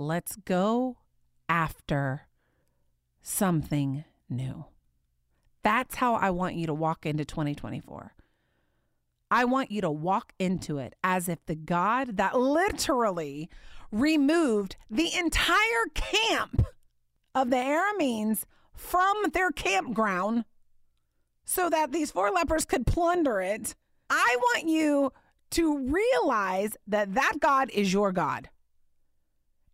let's go after something new. That's how I want you to walk into 2024. I want you to walk into it as if the God that literally removed the entire camp of the Arameans from their campground so that these four lepers could plunder it. I want you to realize that that God is your God.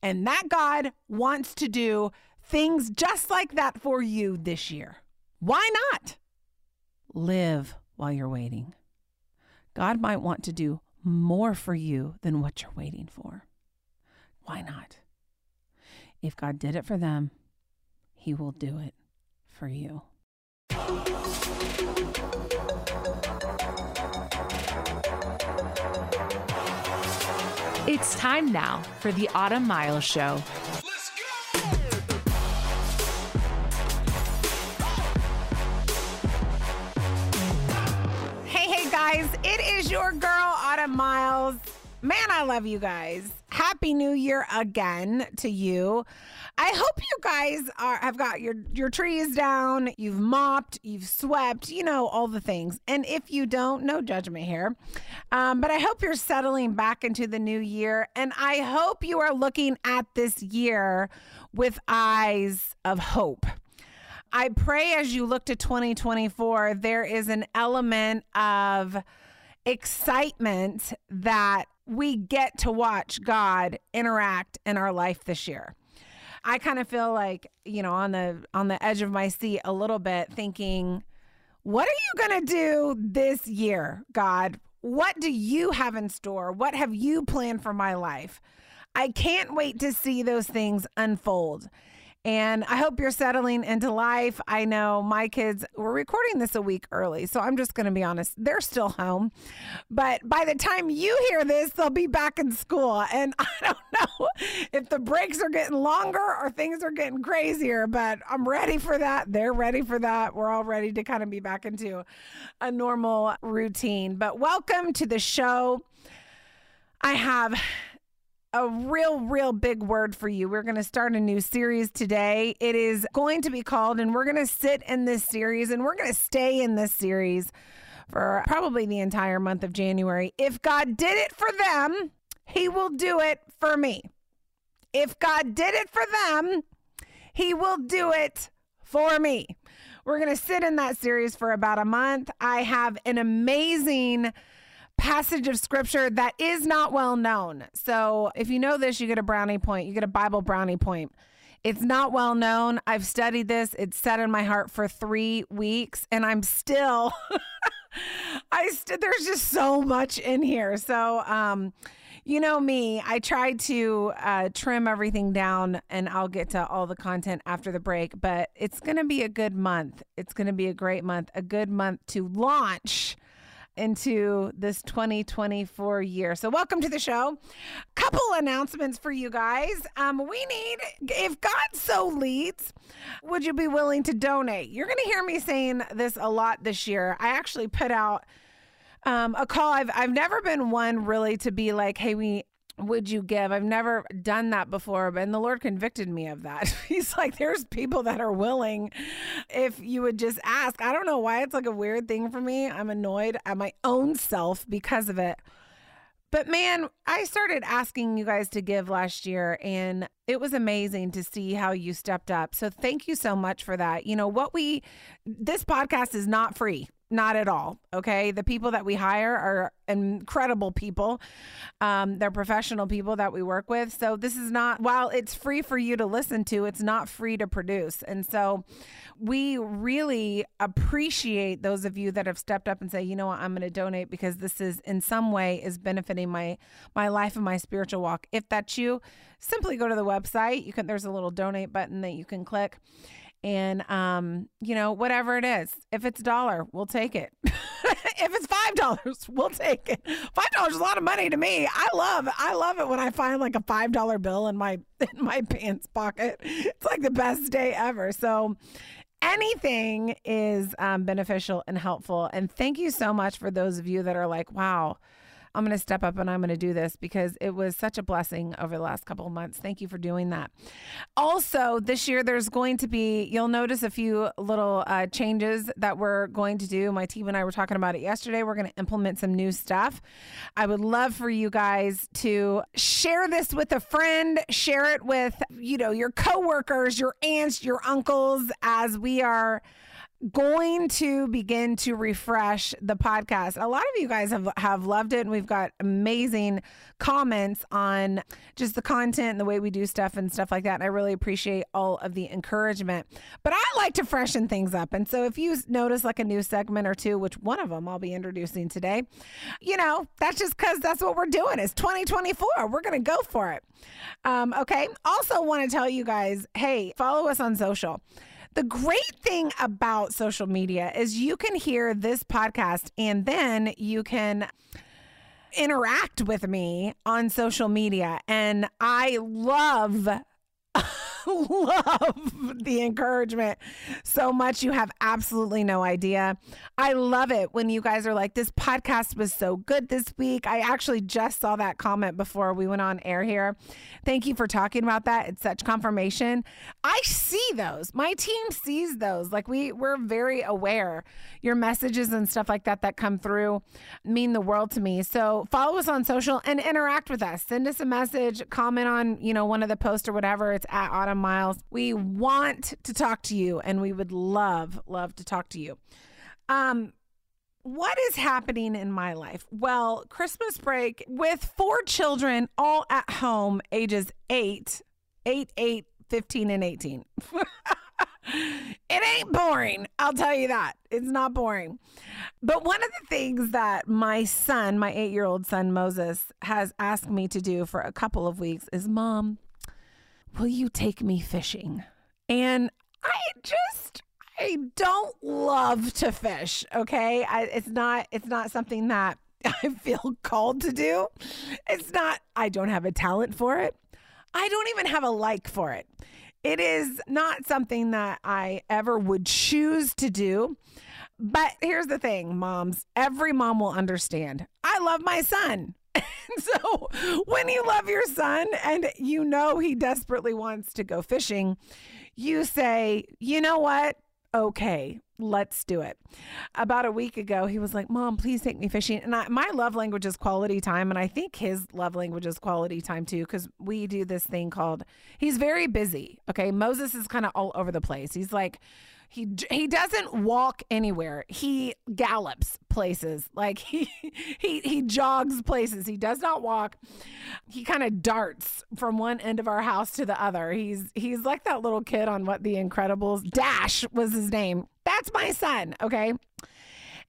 And that God wants to do things just like that for you this year. Why not? Live while you're waiting. God might want to do more for you than what you're waiting for. Why not? If God did it for them, He will do it for you. It's time now for the Autumn Miles Show. Hey, hey, guys, it is your girl, Autumn Miles. Man, I love you guys. Happy New Year again to you. I hope you guys are have got your your trees down, you've mopped, you've swept, you know all the things. And if you don't, no judgment here. Um, but I hope you're settling back into the new year, and I hope you are looking at this year with eyes of hope. I pray as you look to 2024, there is an element of excitement that we get to watch God interact in our life this year. I kind of feel like, you know, on the on the edge of my seat a little bit thinking, what are you going to do this year, God? What do you have in store? What have you planned for my life? I can't wait to see those things unfold. And I hope you're settling into life. I know my kids, we're recording this a week early. So I'm just going to be honest, they're still home. But by the time you hear this, they'll be back in school. And I don't know if the breaks are getting longer or things are getting crazier, but I'm ready for that. They're ready for that. We're all ready to kind of be back into a normal routine. But welcome to the show. I have a real, real big word for you. We're going to start a new series today. It is going to be called, and we're going to sit in this series and we're going to stay in this series for probably the entire month of January. If God did it for them, He will do it for me. If God did it for them, He will do it for me. We're going to sit in that series for about a month. I have an amazing passage of scripture that is not well known. So if you know this, you get a brownie point, you get a Bible brownie point. It's not well known. I've studied this. It's set in my heart for three weeks, and I'm still, I st- there's just so much in here. So, um, you know me, I try to uh, trim everything down, and I'll get to all the content after the break. But it's going to be a good month. It's going to be a great month, a good month to launch into this 2024 year. So, welcome to the show. Couple announcements for you guys. Um, we need, if God so leads, would you be willing to donate? You're going to hear me saying this a lot this year. I actually put out um, a call. I've I've never been one really to be like, hey, we would you give? I've never done that before, and the Lord convicted me of that. He's like, there's people that are willing if you would just ask. I don't know why it's like a weird thing for me. I'm annoyed at my own self because of it. But man, I started asking you guys to give last year, and it was amazing to see how you stepped up. So thank you so much for that. You know, what we, this podcast is not free. Not at all. Okay. The people that we hire are incredible people. Um, they're professional people that we work with. So this is not, while it's free for you to listen to, it's not free to produce. And so we really appreciate those of you that have stepped up and say, you know what, I'm going to donate because this is in some way is benefiting my my life and my spiritual walk. If that's you, simply go to the website. You can there's a little donate button that you can click and um, you know, whatever it is. If it's a dollar, we'll take it. if it's five dollars, we'll take it. Five dollars is a lot of money to me. I love I love it when I find like a five dollar bill in my in my pants pocket. It's like the best day ever. So anything is um, beneficial and helpful. And thank you so much for those of you that are like, wow. I'm going to step up and I'm going to do this because it was such a blessing over the last couple of months. Thank you for doing that. Also, this year there's going to be, you'll notice a few little uh, changes that we're going to do. My team and I were talking about it yesterday. We're going to implement some new stuff. I would love for you guys to share this with a friend, share it with, you know, your coworkers, your aunts, your uncles as we are going to begin to refresh the podcast. A lot of you guys have have loved it and we've got amazing comments on just the content and the way we do stuff and stuff like that. And I really appreciate all of the encouragement. But I like to freshen things up. And so if you notice like a new segment or two, which one of them I'll be introducing today, you know, that's just cuz that's what we're doing. It's 2024. We're going to go for it. Um, okay. Also want to tell you guys, hey, follow us on social. The great thing about social media is you can hear this podcast and then you can interact with me on social media. And I love love the encouragement so much. You have absolutely no idea. I love it when you guys are like, this podcast was so good this week. I actually just saw that comment before we went on air here. Thank you for talking about that. It's such confirmation. I see those. My team sees those. Like we we're very aware. Your messages and stuff like that that come through mean the world to me. So follow us on social and interact with us. Send us a message, comment on, you know, one of the posts or whatever. It's at Autumn Miles. We want to talk to you and we would love, love to talk to you. Um, what is happening in my life? Well, Christmas break with four children all at home, ages 8, 8, 8, 15, and 18. it ain't boring. I'll tell you that. It's not boring. But one of the things that my son, my eight year old son Moses, has asked me to do for a couple of weeks is Mom, will you take me fishing? And I just I don't love to fish, okay? I, it's not it's not something that I feel called to do. It's not I don't have a talent for it. I don't even have a like for it. It is not something that I ever would choose to do. But here's the thing, moms, every mom will understand. I love my son. so when you love your son and you know he desperately wants to go fishing, you say, you know what? Okay, let's do it. About a week ago, he was like, Mom, please take me fishing. And I, my love language is quality time. And I think his love language is quality time too, because we do this thing called, he's very busy. Okay. Moses is kind of all over the place. He's like, he he doesn't walk anywhere. He gallops places. Like he he he jogs places. He does not walk. He kind of darts from one end of our house to the other. He's he's like that little kid on what the Incredibles. Dash was his name. That's my son, okay?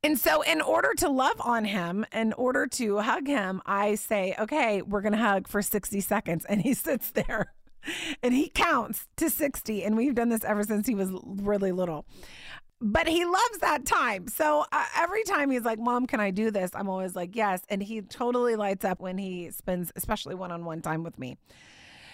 And so, in order to love on him, in order to hug him, I say, okay, we're going to hug for 60 seconds. And he sits there and he counts to 60. And we've done this ever since he was really little. But he loves that time. So uh, every time he's like, Mom, can I do this? I'm always like, Yes. And he totally lights up when he spends, especially one on one time with me.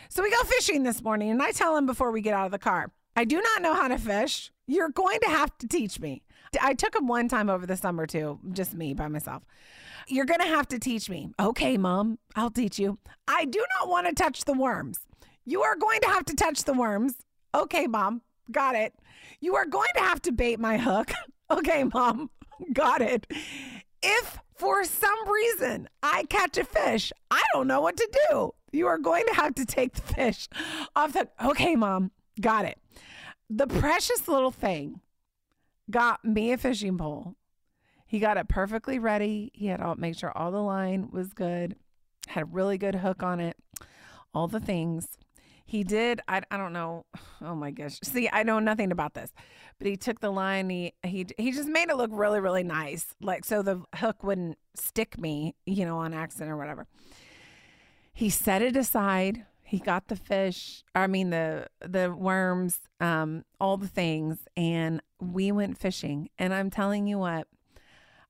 So we go fishing this morning, and I tell him before we get out of the car, I do not know how to fish. You're going to have to teach me. I took him one time over the summer too, just me by myself. You're going to have to teach me. Okay, mom, I'll teach you. I do not want to touch the worms. You are going to have to touch the worms. Okay, mom. Got it. You are going to have to bait my hook. Okay, mom. Got it. If for some reason I catch a fish, I don't know what to do. You are going to have to take the fish off the. Okay, mom. Got it. The precious little thing got me a fishing pole. He got it perfectly ready. He had all make sure all the line was good. Had a really good hook on it. All the things. He did. I, I don't know. Oh my gosh. See, I know nothing about this, but he took the line. He he he just made it look really really nice, like so the hook wouldn't stick me, you know, on accident or whatever. He set it aside. He got the fish. I mean the the worms, um, all the things, and we went fishing. And I'm telling you what.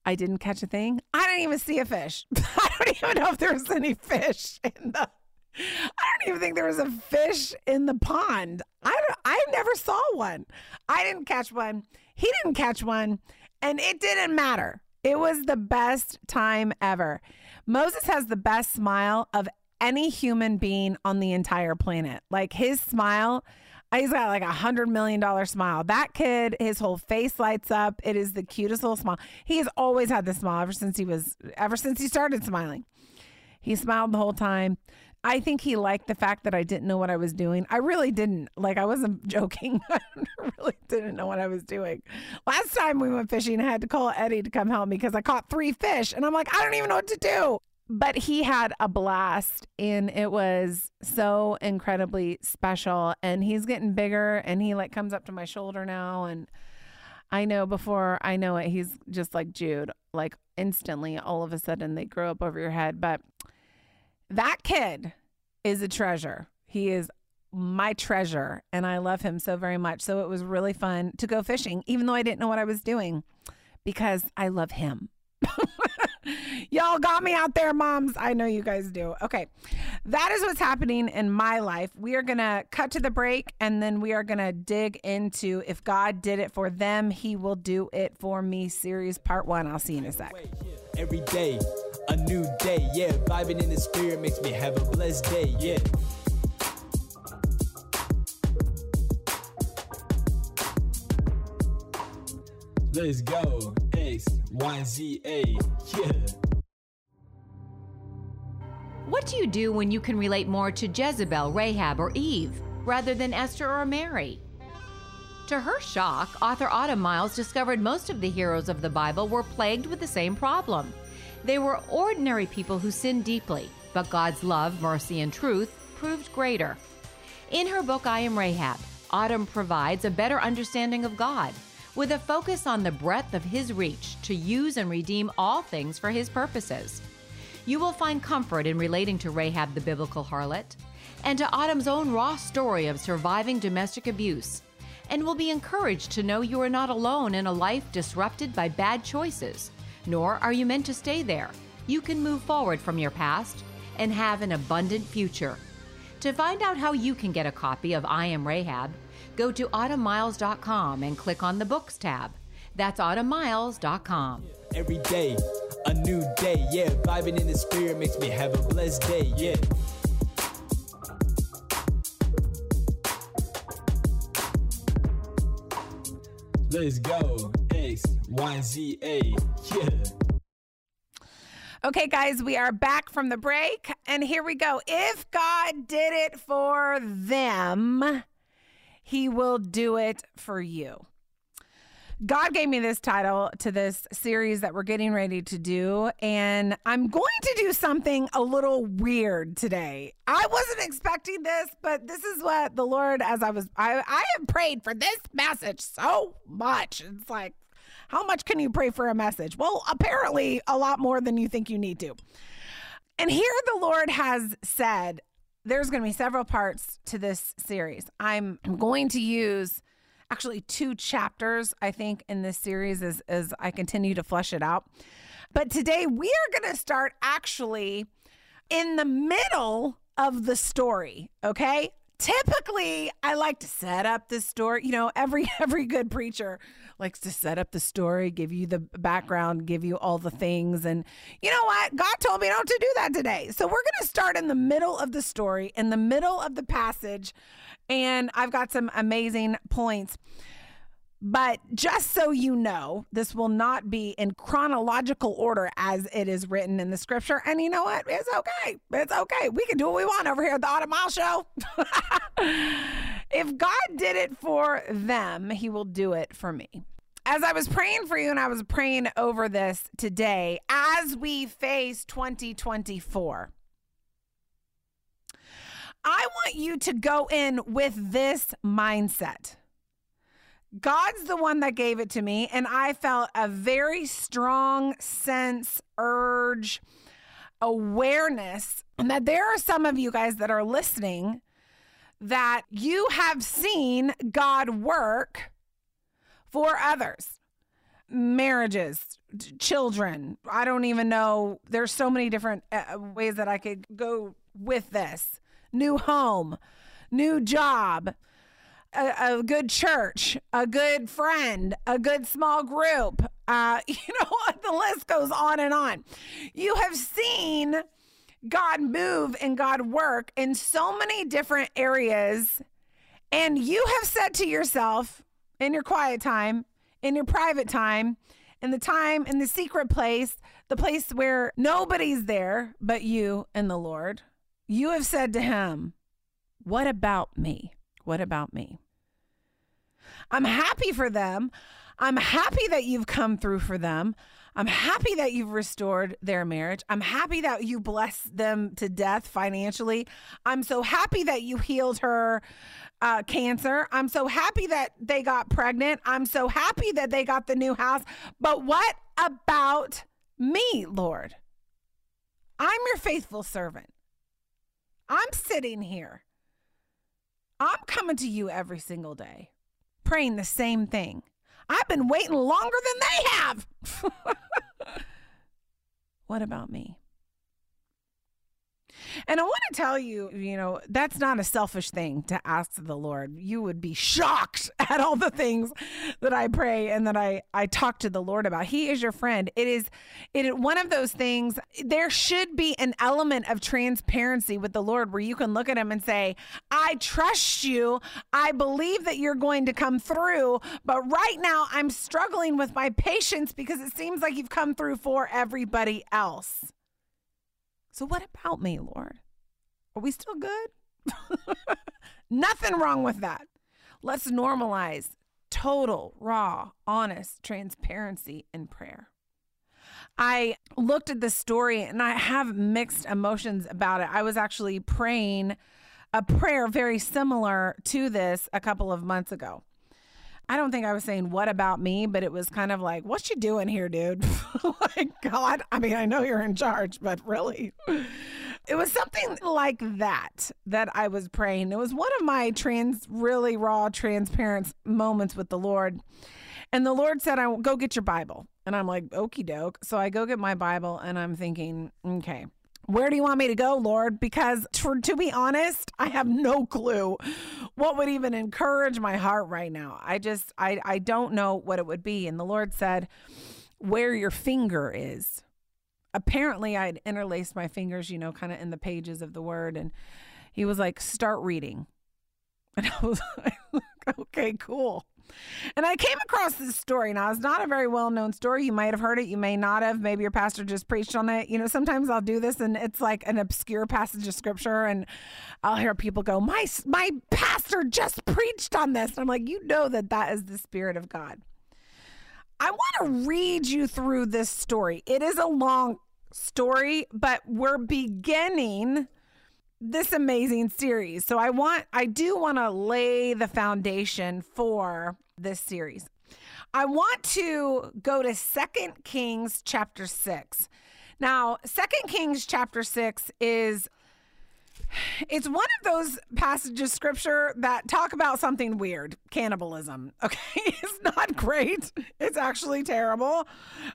I didn't catch a thing. I didn't even see a fish. I don't even know if there was any fish in the I don't even think there was a fish in the pond. I I never saw one. I didn't catch one. He didn't catch one, and it didn't matter. It was the best time ever. Moses has the best smile of any human being on the entire planet. Like his smile, he's got like a hundred million dollar smile. That kid, his whole face lights up. It is the cutest little smile. He has always had this smile ever since he was ever since he started smiling. He smiled the whole time. I think he liked the fact that I didn't know what I was doing. I really didn't. Like, I wasn't joking. I really didn't know what I was doing. Last time we went fishing, I had to call Eddie to come help me because I caught three fish. And I'm like, I don't even know what to do. But he had a blast and it was so incredibly special. And he's getting bigger and he like comes up to my shoulder now. And I know before I know it, he's just like Jude, like instantly all of a sudden they grow up over your head. But that kid is a treasure. He is my treasure and I love him so very much. So it was really fun to go fishing, even though I didn't know what I was doing because I love him. Y'all got me out there, moms. I know you guys do. Okay. That is what's happening in my life. We are going to cut to the break and then we are going to dig into if God did it for them, he will do it for me series part one. I'll see you in a sec. Every day, a new day, yeah. Vibing in the spirit makes me have a blessed day, yeah. Let's go. X, Y, Z, A, yeah. What do you do when you can relate more to Jezebel, Rahab, or Eve rather than Esther or Mary? To her shock, author Autumn Miles discovered most of the heroes of the Bible were plagued with the same problem. They were ordinary people who sinned deeply, but God's love, mercy, and truth proved greater. In her book, I Am Rahab, Autumn provides a better understanding of God with a focus on the breadth of His reach to use and redeem all things for His purposes. You will find comfort in relating to Rahab the biblical harlot and to Autumn's own raw story of surviving domestic abuse, and will be encouraged to know you are not alone in a life disrupted by bad choices, nor are you meant to stay there. You can move forward from your past and have an abundant future. To find out how you can get a copy of I Am Rahab, go to autumnmiles.com and click on the Books tab. That's autumnmiles.com. Every day, a new day, yeah. Vibing in the spirit makes me have a blessed day, yeah. Let's go. X, Y, Z, A, yeah. Okay, guys, we are back from the break, and here we go. If God did it for them, He will do it for you. God gave me this title to this series that we're getting ready to do, and I'm going to do something a little weird today. I wasn't expecting this, but this is what the Lord, as I was, I, I have prayed for this message so much. It's like, how much can you pray for a message? Well, apparently, a lot more than you think you need to. And here the Lord has said, there's going to be several parts to this series. I'm going to use actually two chapters, I think, in this series as, as I continue to flesh it out. But today we are going to start actually in the middle of the story, okay? Typically, I like to set up the story. You know, every every good preacher likes to set up the story, give you the background, give you all the things. And you know what? God told me not to do that today. So we're going to start in the middle of the story, in the middle of the passage. And I've got some amazing points. But just so you know, this will not be in chronological order as it is written in the scripture. And you know what? It's okay. It's okay. We can do what we want over here at the Autumn Mile Show. if God did it for them, he will do it for me. As I was praying for you and I was praying over this today, as we face 2024, I want you to go in with this mindset. God's the one that gave it to me, and I felt a very strong sense, urge, awareness and that there are some of you guys that are listening that you have seen God work for others marriages, children. I don't even know. There's so many different uh, ways that I could go with this new home, new job, a, a, good church, a good friend, a good small group, Uh, you know what? The list goes on and on. You have seen God move and God work in so many different areas. And you have said to yourself in your quiet time, in your private time, in the time in the secret place, the place where nobody's there but you and the Lord, you have said to him, What about me? What about me? I'm happy for them. I'm happy that you've come through for them. I'm happy that you've restored their marriage. I'm happy that you blessed them to death financially. I'm so happy that you healed her uh, cancer. I'm so happy that they got pregnant. I'm so happy that they got the new house. But what about me, Lord? I'm your faithful servant. I'm sitting here. I'm coming to you every single day, praying the same thing. I've been waiting longer than they have. what about me? And I want to tell you, you know, that's not a selfish thing to ask the Lord. You would be shocked at all the things that I pray and that I I talk to the Lord about. He is your friend. It is it is one of those things there should be an element of transparency with the Lord where you can look at him and say, "I trust you. I believe that you're going to come through, but right now I'm struggling with my patience because it seems like you've come through for everybody else." So, what about me, Lord? Are we still good? Nothing wrong with that. Let's normalize total, raw, honest transparency in prayer. I looked at this story and I have mixed emotions about it. I was actually praying a prayer very similar to this a couple of months ago. I don't think I was saying what about me, but it was kind of like, what you doing here, dude? like, God, I mean, I know you're in charge, but really. It was something like that that I was praying. It was one of my trans, really raw, transparent moments with the Lord. And the Lord said, I go get your Bible. And I'm like, okie doke. So I go get my Bible and I'm thinking, okay, where do you want me to go, Lord? Because to, to be honest, I have no clue what would even encourage my heart right now. I just, I, I don't know what it would be. And the Lord said, where your finger is. Apparently, I'd interlaced my fingers, you know, kind of in the pages of the word. And he was like, start reading. And I was like, okay, cool. And I came across this story. Now, it's not a very well known story. You might have heard it, you may not have. Maybe your pastor just preached on it. You know, sometimes I'll do this and it's like an obscure passage of scripture, and I'll hear people go, My, my pastor just preached on this. And I'm like, You know that that is the Spirit of God. I want to read you through this story. It is a long story, but we're beginning this amazing series. So I want I do want to lay the foundation for this series. I want to go to Second Kings chapter 6. Now, Second Kings chapter 6 is it's one of those passages scripture that talk about something weird. Cannibalism okay? It's not great. It's actually terrible.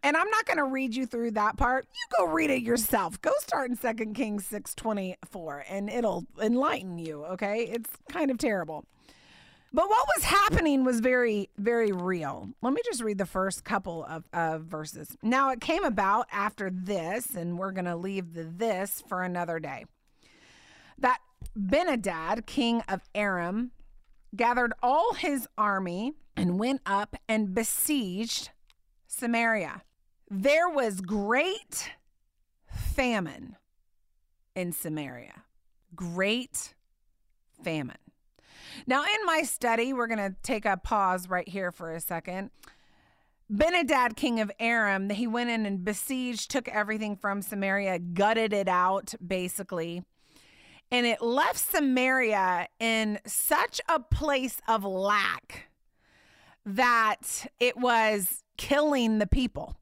And i'm not going to read you through that part. You go read it yourself. Go start in Second kings 624 and it'll enlighten you okay? It's kind of terrible. But what was happening was very, very real. Let me just read the first couple of, of verses. Now, it came about after this, and we're going to leave the this for another day that Ben-hadad, king of Aram, gathered all his army and went up and besieged Samaria. There was great famine in Samaria. Great famine. Now, in my study, we're going to take a pause right here for a second. Ben-hadad, king of Aram, he went in and besieged, took everything from Samaria, gutted it out, basically and it left Samaria in such a place of lack that it was killing the people.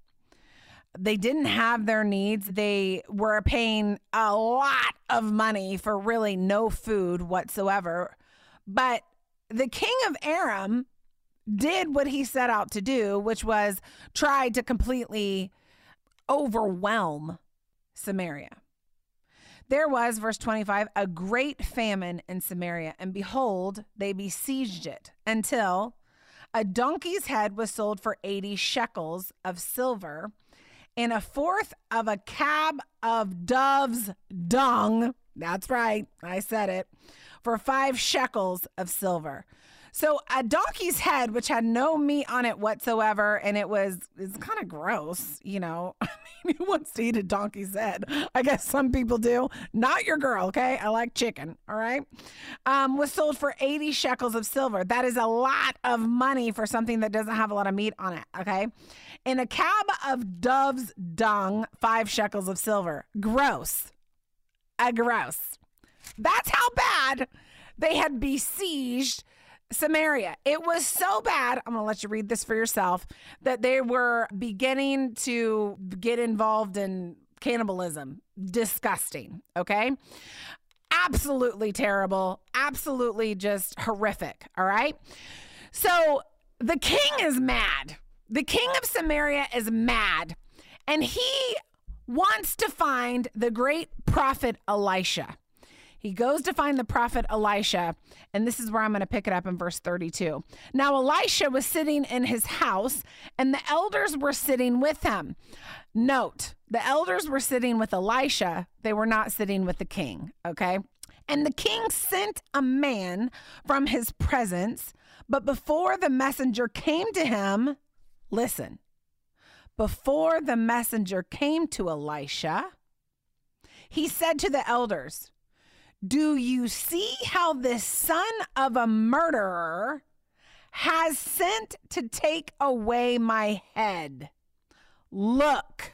They didn't have their needs. They were paying a lot of money for really no food whatsoever. But the king of Aram did what he set out to do, which was try to completely overwhelm Samaria. There was, verse 25, a great famine in Samaria, and behold, they besieged it until A donkey's head was sold for 80 shekels of silver, and a fourth of a cab of dove's dung. That's right, I said it, for five shekels of silver. So a donkey's head, which had no meat on it whatsoever, and it was it's kind of gross, you know. I mean, who wants to eat a donkey's head? I guess some people do. Not your girl, okay? I like chicken, all right? Um, was sold for 80 shekels of silver. That is a lot of money for something that doesn't have a lot of meat on it, okay? In a cab of dove's dung, five shekels of silver. Gross. A gross. That's how bad they had besieged Samaria. It was so bad. I'm going to let you read this for yourself that they were beginning to get involved in cannibalism. Disgusting. Okay. Absolutely terrible. Absolutely just horrific. All right. So the king is mad. The king of Samaria is mad. And he wants to find the great prophet Elisha. He goes to find the prophet Elisha, and this is where I'm going to pick it up in verse 32. Now, Elisha was sitting in his house, and the elders were sitting with him. Note, the elders were sitting with Elisha, they were not sitting with the king, okay? And the king sent a man from his presence, but before the messenger came to him, listen, before the messenger came to Elisha, he said to the elders, do you see how this son of a murderer has sent to take away my head? Look,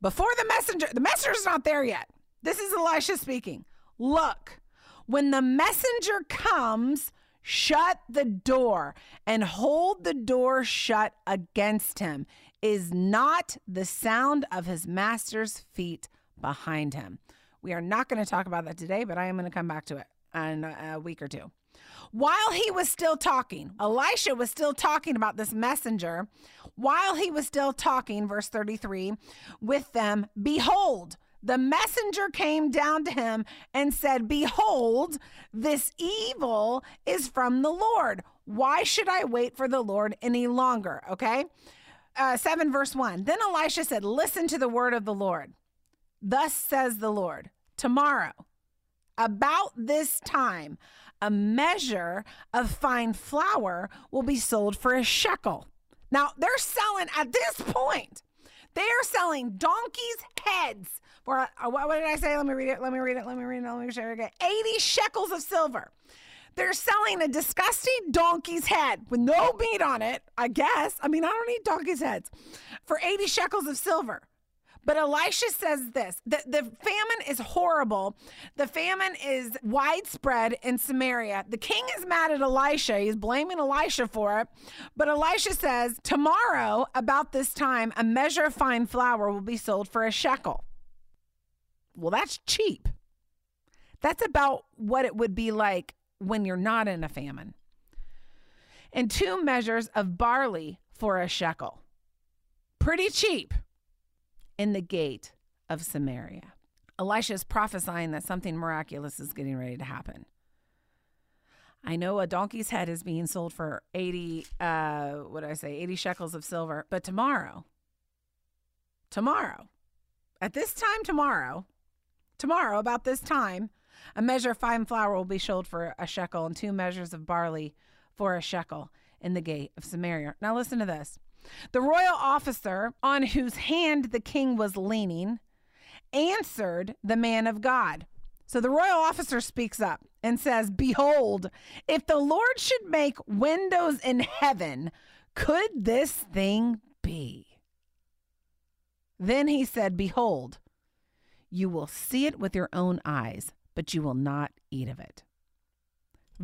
before the messenger, the messenger's not there yet. This is Elisha speaking. Look, when the messenger comes, shut the door and hold the door shut against him. Is not the sound of his master's feet behind him. We are not going to talk about that today, but I am going to come back to it in a week or two. While he was still talking, Elisha was still talking about this messenger. While he was still talking, verse 33, with them, behold, the messenger came down to him and said, Behold, this evil is from the Lord. Why should I wait for the Lord any longer? Okay. Uh, 7 verse 1. Then Elisha said, Listen to the word of the Lord. Thus says the Lord tomorrow, about this time, a measure of fine flour will be sold for a shekel. Now, they're selling at this point, they are selling donkeys' heads for, uh, what, did I say? Let me read it. Let me read it. Let me read it. Let me share it again. 80 shekels of silver. They're selling a disgusting donkey's head with no meat on it, I guess. I mean, I don't eat donkey's heads for 80 shekels of silver. But Elisha says this the, the famine is horrible. The famine is widespread in Samaria. The king is mad at Elisha. He's blaming Elisha for it. But Elisha says, Tomorrow, about this time, a measure of fine flour will be sold for a shekel. Well, that's cheap. That's about what it would be like when you're not in a famine. And two measures of barley for a shekel. Pretty cheap in the gate of Samaria. Elisha is prophesying that something miraculous is getting ready to happen. I know a donkey's head is being sold for 80, uh, what did I say, 80 shekels of silver. But tomorrow, tomorrow, at this time tomorrow, tomorrow, about this time, a measure of fine flour will be sold for a shekel and two measures of barley for a shekel in the gate of Samaria. Now, listen to this. The royal officer on whose hand the king was leaning answered the man of God. So the royal officer speaks up and says, Behold, if the Lord should make windows in heaven, could this thing be? Then he said, Behold, you will see it with your own eyes, but you will not eat of it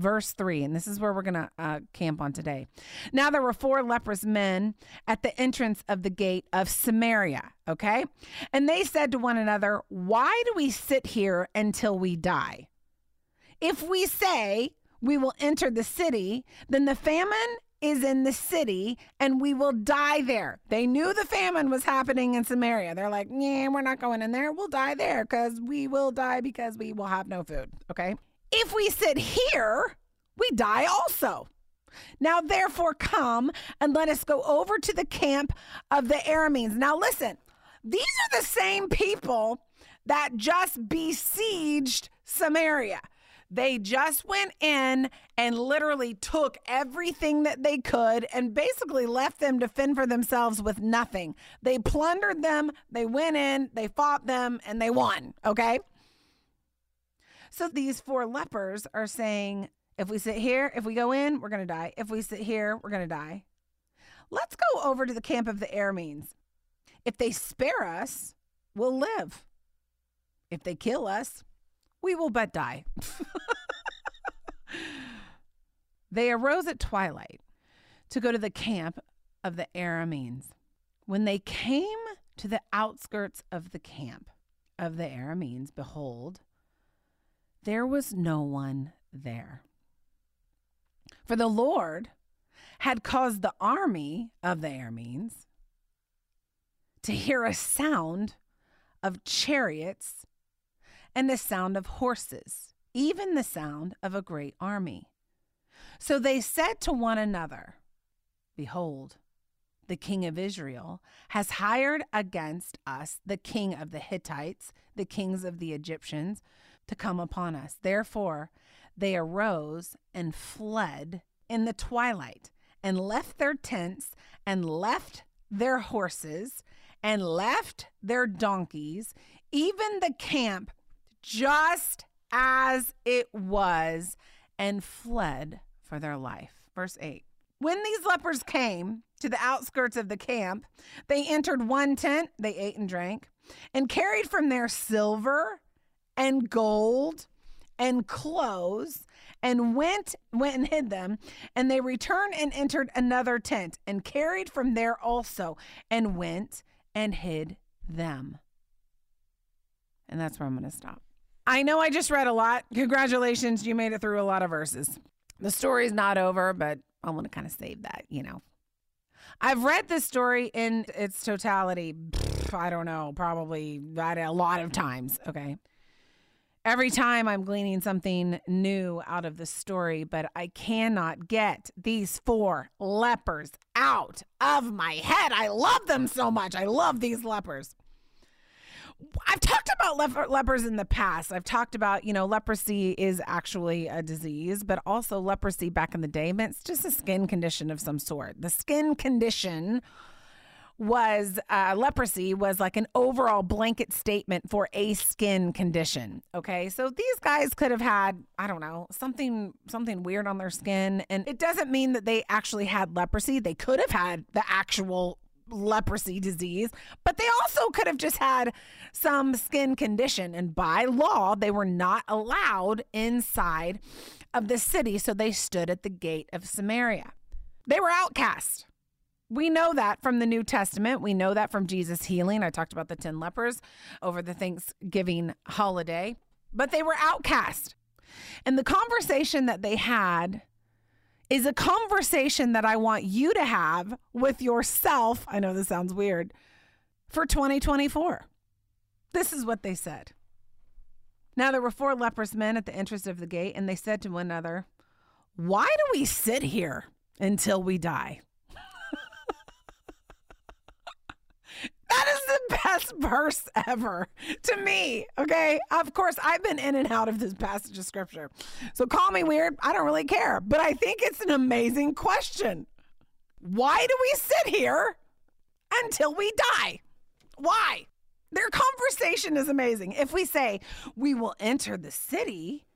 verse 3, and this is where we're going to uh, camp on today. Now there were four leprous men at the entrance of the gate of Samaria, okay? And they said to one another, Why do we sit here until we die? If we say we will enter the city, then the famine is in the city and we will die there. They knew the famine was happening in Samaria. They're like, yeah, we're not going in there. We'll die there because we will die because we will have no food. Okay. If we sit here, we die also. Now, therefore, come and let us go over to the camp of the Arameans. Now, listen, these are the same people that just besieged Samaria. They just went in and literally took everything that they could and basically left them to fend for themselves with nothing. They plundered them, they went in, they fought them, and they won. Okay? So these four lepers are saying, if we sit here, if we go in, we're going to die. If we sit here, we're going to die. Let's go over to the camp of the Arameans. If they spare us, we'll live. If they kill us, we will but die. they arose at twilight to go to the camp of the Arameans. When they came to the outskirts of the camp of the Arameans, behold, there was no one there. For the Lord had caused the army of the Arameans to hear a sound of chariots and the sound of horses, even the sound of a great army. So they said to one another, Behold, the king of Israel has hired against us the king of the Hittites, the kings of the Egyptians, to come upon us. Therefore, they arose and fled in the twilight and left their tents and left their horses and left their donkeys, even the camp just as it was, and fled for their life. Verse 8. When these lepers came to the outskirts of the camp, they entered one tent, they ate and drank, and carried from there silver and gold and clothes and went went and hid them and they returned and entered another tent and carried from there also and went and hid them and that's where i'm going to stop i know i just read a lot congratulations you made it through a lot of verses the story's not over but i want to kind of save that you know I've read this story in its totality. I don't know, probably a lot of times. Okay. Every time I'm gleaning something new out of the story, but I cannot get these four lepers out of my head. I love them so much. I love these lepers. I've talked about leper- lepers in the past. I've talked about, you know, leprosy is actually a disease, but also leprosy back in the day meant just a skin condition of some sort. The skin condition was uh, leprosy was like an overall blanket statement for a skin condition. Okay, so these guys could have had I don't know something something weird on their skin, and it doesn't mean that they actually had leprosy. They could have had the actual leprosy disease, but they also could have just had some skin condition. And by law, they were not allowed inside of the city, so they stood at the gate of Samaria. They were outcast. We know that from the New Testament. We know that from Jesus' healing. I talked about the 10 lepers over the Thanksgiving holiday, but they were outcast. And the conversation that they had is a conversation that I want you to have with yourself. I know this sounds weird for 2024. This is what they said. Now there were four leprous men at the entrance of the gate, and they said to one another, Why do we sit here until we die? That is the best verse ever to me. Okay. Of course, I've been in and out of this passage of scripture. So call me weird. I don't really care. But I think it's an amazing question. Why do we sit here until we die? Why? Their conversation is amazing. If we say we will enter the city,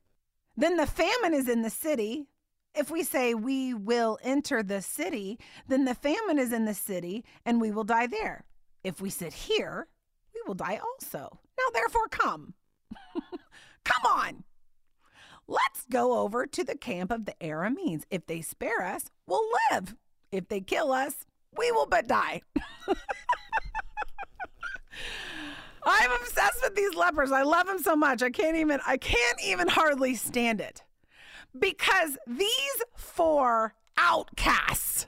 then the famine is in the city. If we say we will enter the city, then the famine is in the city and we will die there. If we sit here, will die also. Now, therefore, come. come on. Let's go over to the camp of the Arameans. If they spare us, we'll live. If they kill us, we will but die. I'm obsessed with these lepers. I love them so much. I can't even I can't even hardly stand it. Because these four outcasts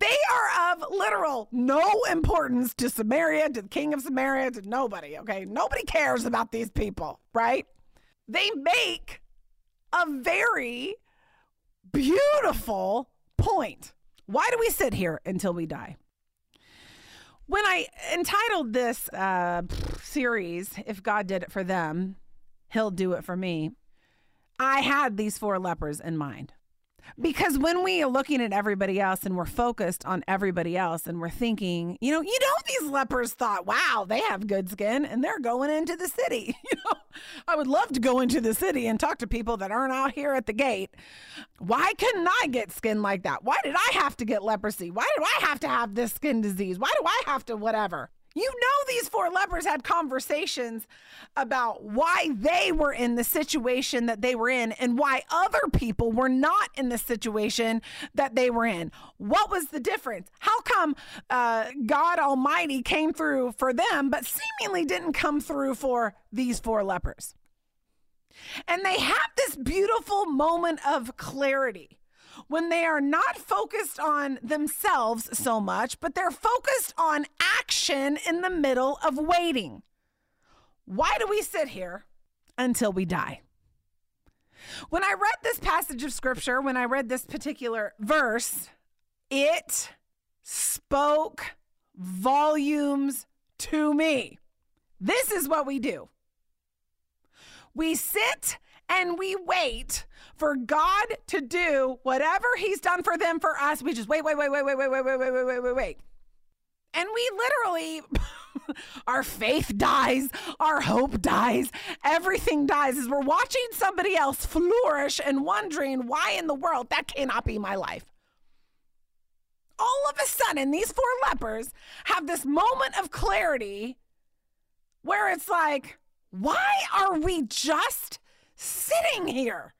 they are of literal no importance to Samaria, to the king of Samaria, to nobody, okay? Nobody cares about these people, right? They make a very beautiful point, why do we sit here until we die? When I entitled this uh, series, If God Did It for Them, He'll Do It for Me, I had these four lepers in mind. Because when we are looking at everybody else and we're focused on everybody else and we're thinking, you know, you know, these lepers thought, wow, they have good skin and they're going into the city. You know, I would love to go into the city and talk to people that aren't out here at the gate. Why couldn't I get skin like that? Why did I have to get leprosy? Why do I have to have this skin disease? Why do I have to whatever? You know, these four lepers had conversations about why they were in the situation that they were in and why other people were not in the situation that they were in. What was the difference? How come uh, God Almighty came through for them, but seemingly didn't come through for these four lepers? And they have this beautiful moment of clarity when they are not focused on themselves so much, but they're focused on action in the middle of waiting. Why do we sit here until we die? When I read this passage of scripture, when I read this particular verse, it spoke volumes to me. This is what we do we sit and we wait for God to do whatever He's done for them for us. We just wait, wait, wait, wait, wait, wait, wait, wait, wait, wait, wait, wait, wait. And we literally, our faith dies, our hope dies, everything dies as we're watching somebody else flourish and wondering why in the world that cannot be my life. All of a sudden, these four lepers have this moment of clarity where it's like, why are we just sitting here?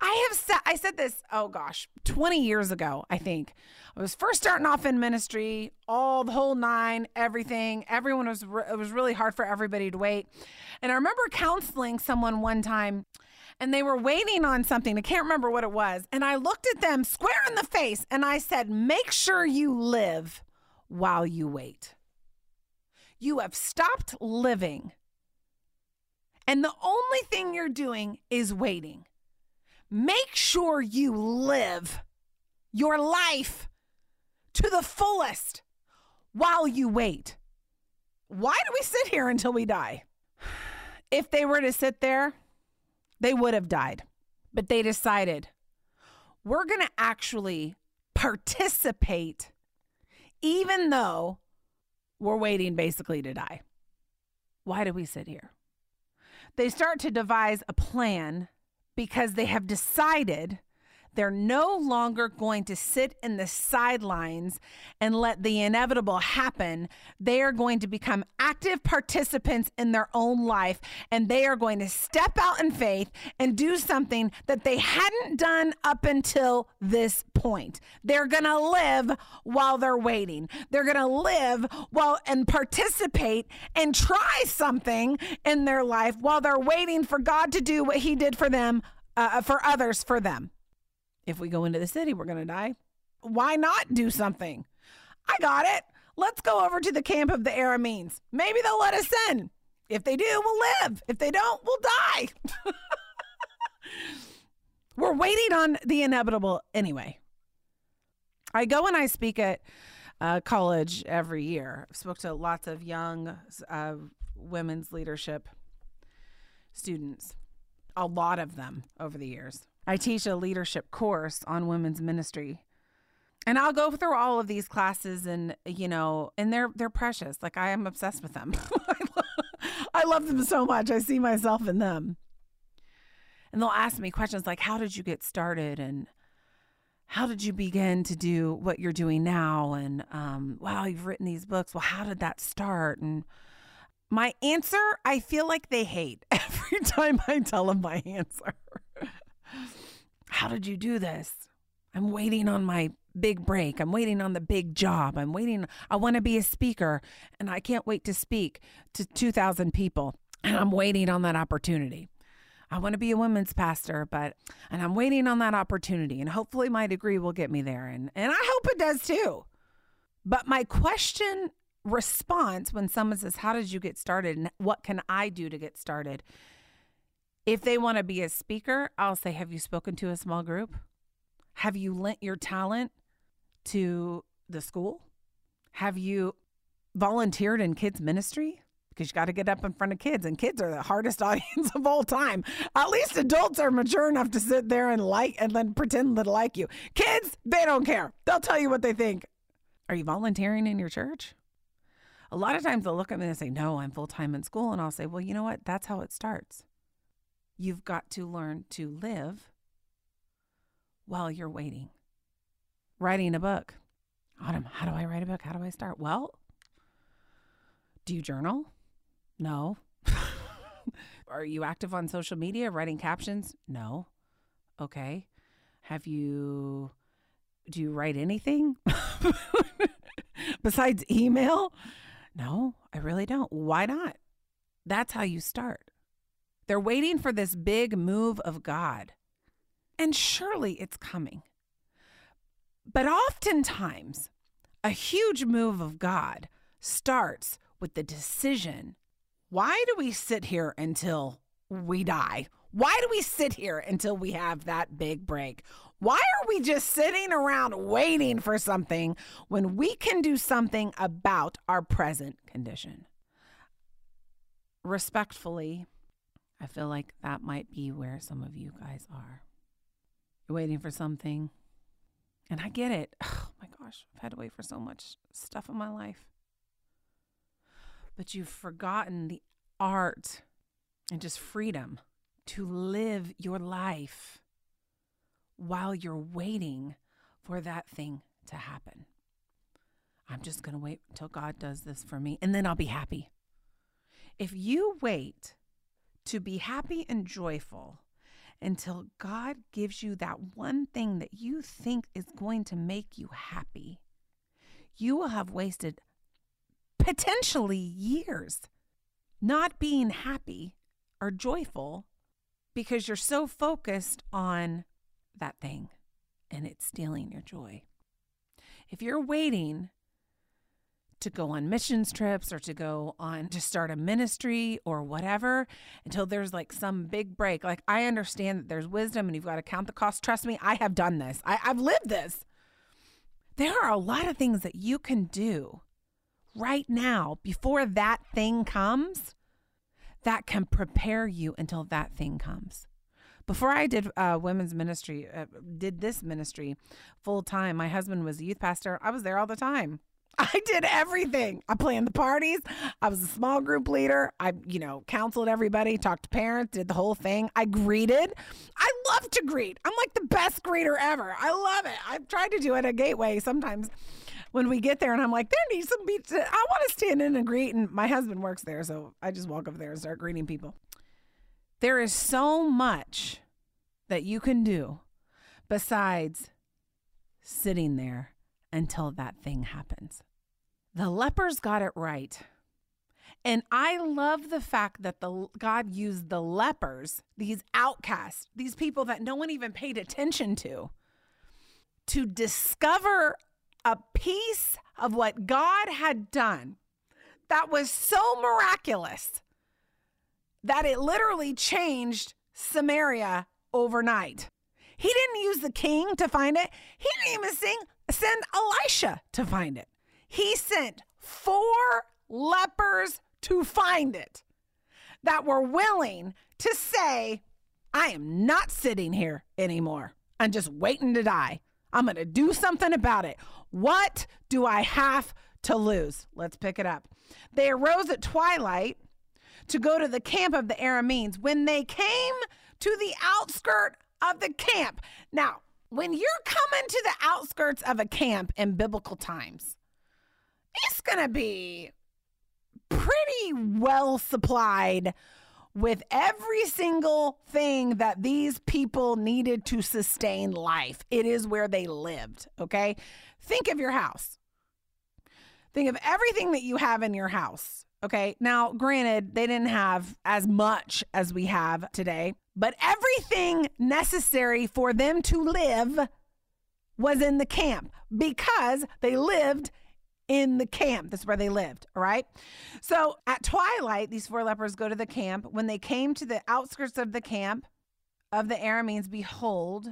I have said I said this, oh gosh, 20 years ago, I think. I was first starting off in ministry, all the whole nine, everything. Everyone was it was really hard for everybody to wait. And I remember counseling someone one time and they were waiting on something. I can't remember what it was. And I looked at them square in the face and I said, "Make sure you live while you wait." You have stopped living. And the only thing you're doing is waiting. Make sure you live your life to the fullest while you wait. Why do we sit here until we die? If they were to sit there, they would have died. But they decided we're going to actually participate, even though we're waiting basically to die. Why do we sit here? They start to devise a plan because they have decided they're no longer going to sit in the sidelines and let the inevitable happen. They are going to become active participants in their own life and they are going to step out in faith and do something that they hadn't done up until this point. They're going to live while they're waiting. They're going to live while and participate and try something in their life while they're waiting for God to do what He did for them, uh, for others, for them. If we go into the city, we're going to die. Why not do something? I got it. Let's go over to the camp of the Arameans. Maybe they'll let us in. If they do, we'll live. If they don't, we'll die. we're waiting on the inevitable anyway. I go and I speak at uh, college every year. I've spoke to lots of young uh, women's leadership students, a lot of them over the years. I teach a leadership course on women's ministry. And I'll go through all of these classes and you know, and they're they're precious. Like I am obsessed with them. I love them so much. I see myself in them. And they'll ask me questions like how did you get started and how did you begin to do what you're doing now and um, wow you've written these books well how did that start and my answer i feel like they hate every time i tell them my answer how did you do this? I'm waiting on my big break. I'm waiting on the big job. I'm waiting. I want to be a speaker and I can't wait to speak to 2,000 people. And I'm waiting on that opportunity. I want to be a women's pastor, but, and I'm waiting on that opportunity. And hopefully my degree will get me there. And, and I hope it does too. But my question response when someone says, How did you get started? And what can I do to get started? If they want to be a speaker, I'll say, Have you spoken to a small group? Have you lent your talent to the school? Have you volunteered in kids' ministry? Because you got to get up in front of kids, and kids are the hardest audience of all time. At least adults are mature enough to sit there and like and then pretend to like you. Kids, they don't care. They'll tell you what they think. Are you volunteering in your church? A lot of times they'll look at me and say, No, I'm full time in school. And I'll say, Well, you know what? That's how it starts. You've got to learn to live while you're waiting. Writing a book. Autumn, how do I write a book? How do I start? Well, do you journal? No. Are you active on social media, writing captions? No. Okay. Have you, do you write anything besides email? No, I really don't. Why not? That's how you start. They're waiting for this big move of God. And surely it's coming. But oftentimes, a huge move of God starts with the decision why do we sit here until we die? Why do we sit here until we have that big break? Why are we just sitting around waiting for something when we can do something about our present condition? Respectfully, I feel like that might be where some of you guys are. You're waiting for something, and I get it. Oh my gosh, I've had to wait for so much stuff in my life. But you've forgotten the art and just freedom to live your life while you're waiting for that thing to happen. I'm just going to wait until God does this for me, and then I'll be happy. If you wait to be happy and joyful until God gives you that one thing that you think is going to make you happy, you will have wasted potentially years not being happy or joyful because you're so focused on that thing and it's stealing your joy. If you're waiting to go on missions trips or to go on to start a ministry or whatever until there's like some big break. Like I understand that there's wisdom and you've got to count the cost. Trust me, I have done this. I, I've lived this. There are a lot of things that you can do right now before that thing comes that can prepare you until that thing comes. Before I did uh, women's ministry, uh, did this ministry full time, my husband was a youth pastor. I was there all the time. I did everything. I planned the parties. I was a small group leader. I, you know, counseled everybody, talked to parents, did the whole thing. I greeted. I love to greet. I'm like the best greeter ever. I love it. I've tried to do it at Gateway sometimes when we get there and I'm like, there needs some beats. I want to stand in and greet. And my husband works there. So I just walk over there and start greeting people. There is so much that you can do besides sitting there until that thing happens. The lepers got it right. And I love the fact that the God used the lepers, these outcasts, these people that no one even paid attention to, to discover a piece of what God had done that was so miraculous that it literally changed Samaria overnight. He didn't use the king to find it. He didn't even sing, send Elisha to find it. He sent four lepers to find it that were willing to say, I am not sitting here anymore. I'm just waiting to die. I'm going to do something about it. What do I have to lose? Let's pick it up. They arose at twilight to go to the camp of the Arameans. When they came to the outskirt of the camp. Now, when you're coming to the outskirts of a camp in biblical times, it's going to be pretty well supplied with every single thing that these people needed to sustain life. It is where they lived, okay? Think of your house. Think of everything that you have in your house. Okay. Now, granted, they didn't have as much as we have today, but everything necessary for them to live was in the camp because they lived in the camp. That's where they lived. All right. So at twilight, these four lepers go to the camp. When they came to the outskirts of the camp of the Arameans, behold,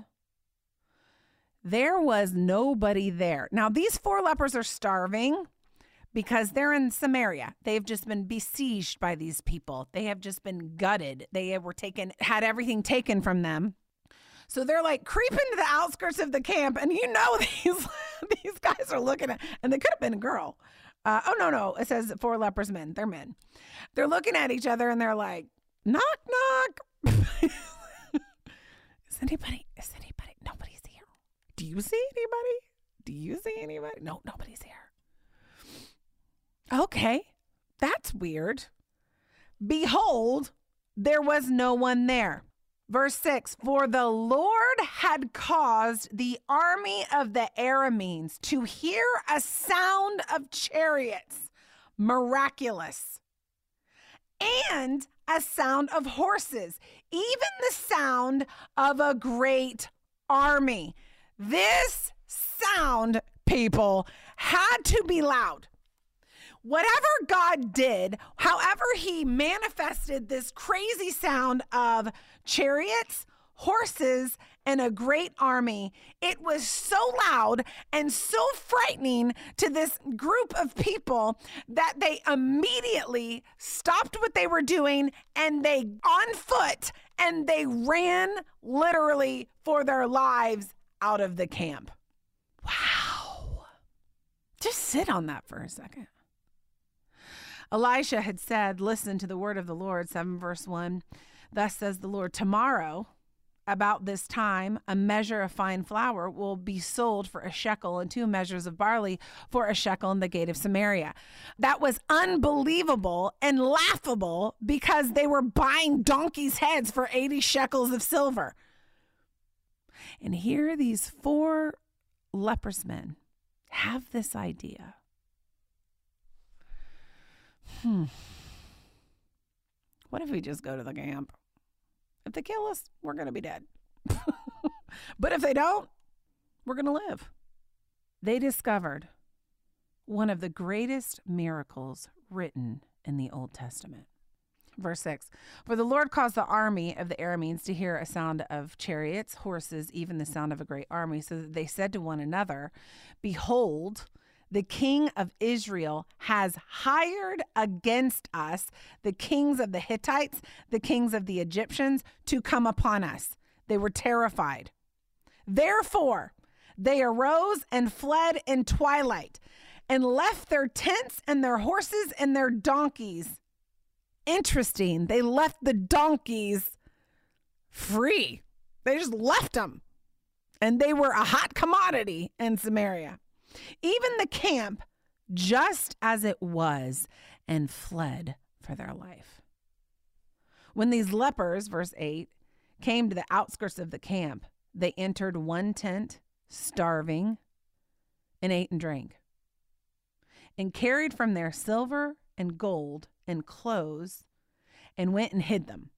There was nobody there. Now, these four lepers are starving because they're in Samaria. They've just been besieged by these people. They have just been gutted. They were taken, had everything taken from them. So they're like creeping to the outskirts of the camp, and you know these these guys are looking at, and they could have been a girl. Uh, oh no, no, it says four lepers men. They're men. They're looking at each other, and they're like, knock, knock. is anybody? Is anybody? Nobody's here. Do you see anybody? Do you see anybody? No, nobody's here. Okay, that's weird. Behold, there was no one there. Verse 6 For the Lord had caused the army of the Arameans to hear a sound of chariots, miraculous, and a sound of horses, even the sound of a great army. This sound, people, had to be loud whatever God did, however, he manifested this crazy sound of chariots, horses, and a great army. It was so loud and so frightening to this group of people that they immediately stopped what they were doing and they on foot and they ran literally for their lives out of the camp. Wow. Just sit on that for a second. Elisha had said, Listen to the word of the Lord, 7 verse 1. Thus says the Lord, Tomorrow, about this time, a measure of fine flour will be sold for a shekel and two measures of barley for a shekel in the gate of Samaria. That was unbelievable and laughable because they were buying donkeys' heads for 80 shekels of silver. And here these four leprous men have this idea Hmm. What if we just go to the camp? If they kill us, we're going to be dead. but if they don't, we're going to live. They discovered one of the greatest miracles written in the Old Testament. Verse 6 For the Lord caused the army of the Arameans to hear a sound of chariots, horses, even the sound of a great army, so that they said to one another, Behold, the king of Israel has hired against us the kings of the Hittites, the kings of the Egyptians to come upon us. They were terrified. Therefore, they arose and fled in twilight and left their tents and their horses and their donkeys. Interesting. They left the donkeys free. They just left them. And they were a hot commodity in Samaria even the camp, just as it was, and fled for their life. When these lepers, verse 8, came to the outskirts of the camp, they entered one tent, starving, and ate and drank, and carried from their silver and gold and clothes, and went and hid them.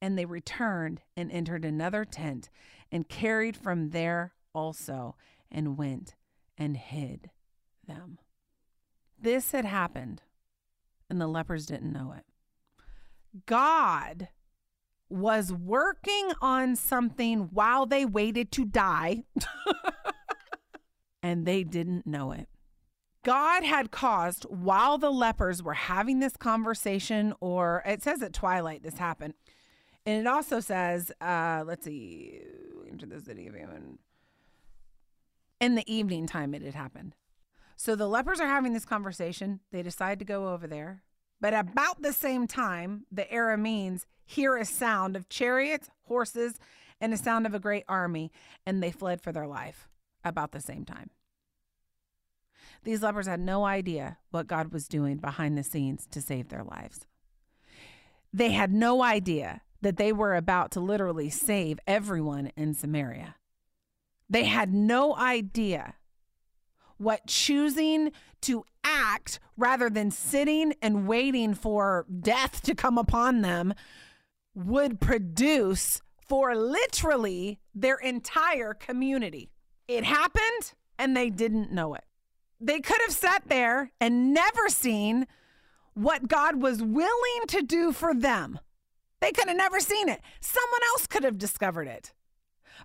And they returned and entered another tent, and carried from there also, and went and hid them. This had happened, and the lepers didn't know it. God was working on something while they waited to die, and they didn't know it. God had caused while the lepers were having this conversation, or it says at twilight this happened. And it also says, uh, let's see, into the city of Ammon in the evening time it had happened. So the lepers are having this conversation. They decide to go over there. But about the same time, the Arameans hear a sound of chariots, horses, and a sound of a great army, and they fled for their life about the same time. These lepers had no idea what God was doing behind the scenes to save their lives. They had no idea that they were about to literally save everyone in Samaria. They had no idea what choosing to act rather than sitting and waiting for death to come upon them would produce for literally their entire community. It happened and they didn't know it. They could have sat there and never seen what God was willing to do for them. They could have never seen it. Someone else could have discovered it.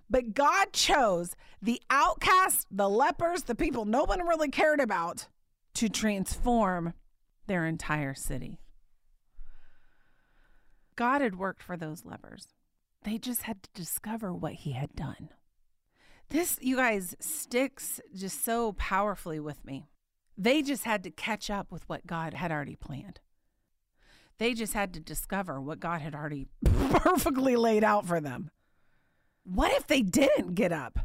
But God chose the outcasts, the lepers, the people no one really cared about to transform their entire city. God had worked for those lepers. They just had to discover what he had done. This, you guys, sticks just so powerfully with me. They just had to catch up with what God had already planned. They just had to discover what God had already perfectly laid out for them. What if they didn't get up?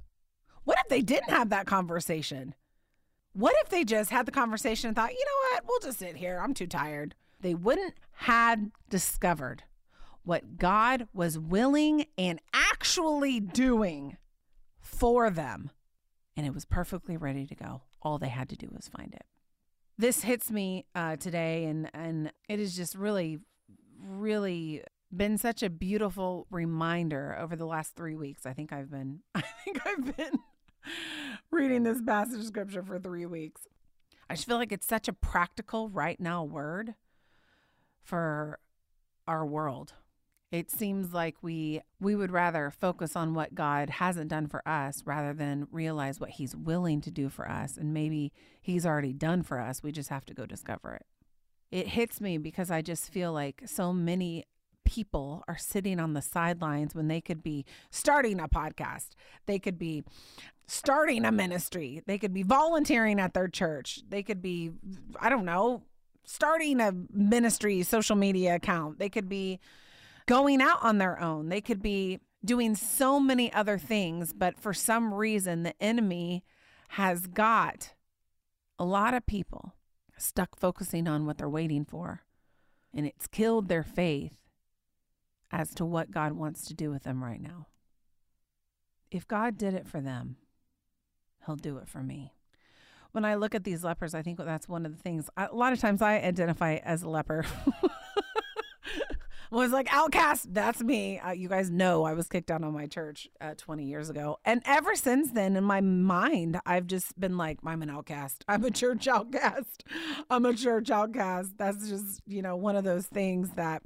What if they didn't have that conversation? What if they just had the conversation and thought, you know what, we'll just sit here. I'm too tired. They wouldn't had discovered what God was willing and actually doing for them. And it was perfectly ready to go. All they had to do was find it. This hits me uh, today, and, and it is just really, really been such a beautiful reminder over the last three weeks. I think I've been, I think I've been reading this passage of scripture for three weeks. I just feel like it's such a practical right now word for our world. It seems like we we would rather focus on what God hasn't done for us rather than realize what he's willing to do for us. And maybe he's already done for us. We just have to go discover it. It hits me because i just feel like so many people are sitting on the sidelines when they could be starting a podcast they could be starting a ministry they could be volunteering at their church they could be i don't know starting a ministry social media account they could be going out on their own. They could be doing so many other things, but for some reason, the enemy has got a lot of people stuck focusing on what they're waiting for. And it's killed their faith as to what God wants to do with them right now. If God did it for them, He'll do it for me. When I look at these lepers, I think that's one of the things. A lot of times I identify as a leper. was like outcast that's me uh, you guys know i was kicked out of my church uh, 20 years ago and ever since then in my mind i've just been like i'm an outcast i'm a church outcast i'm a church outcast that's just you know one of those things that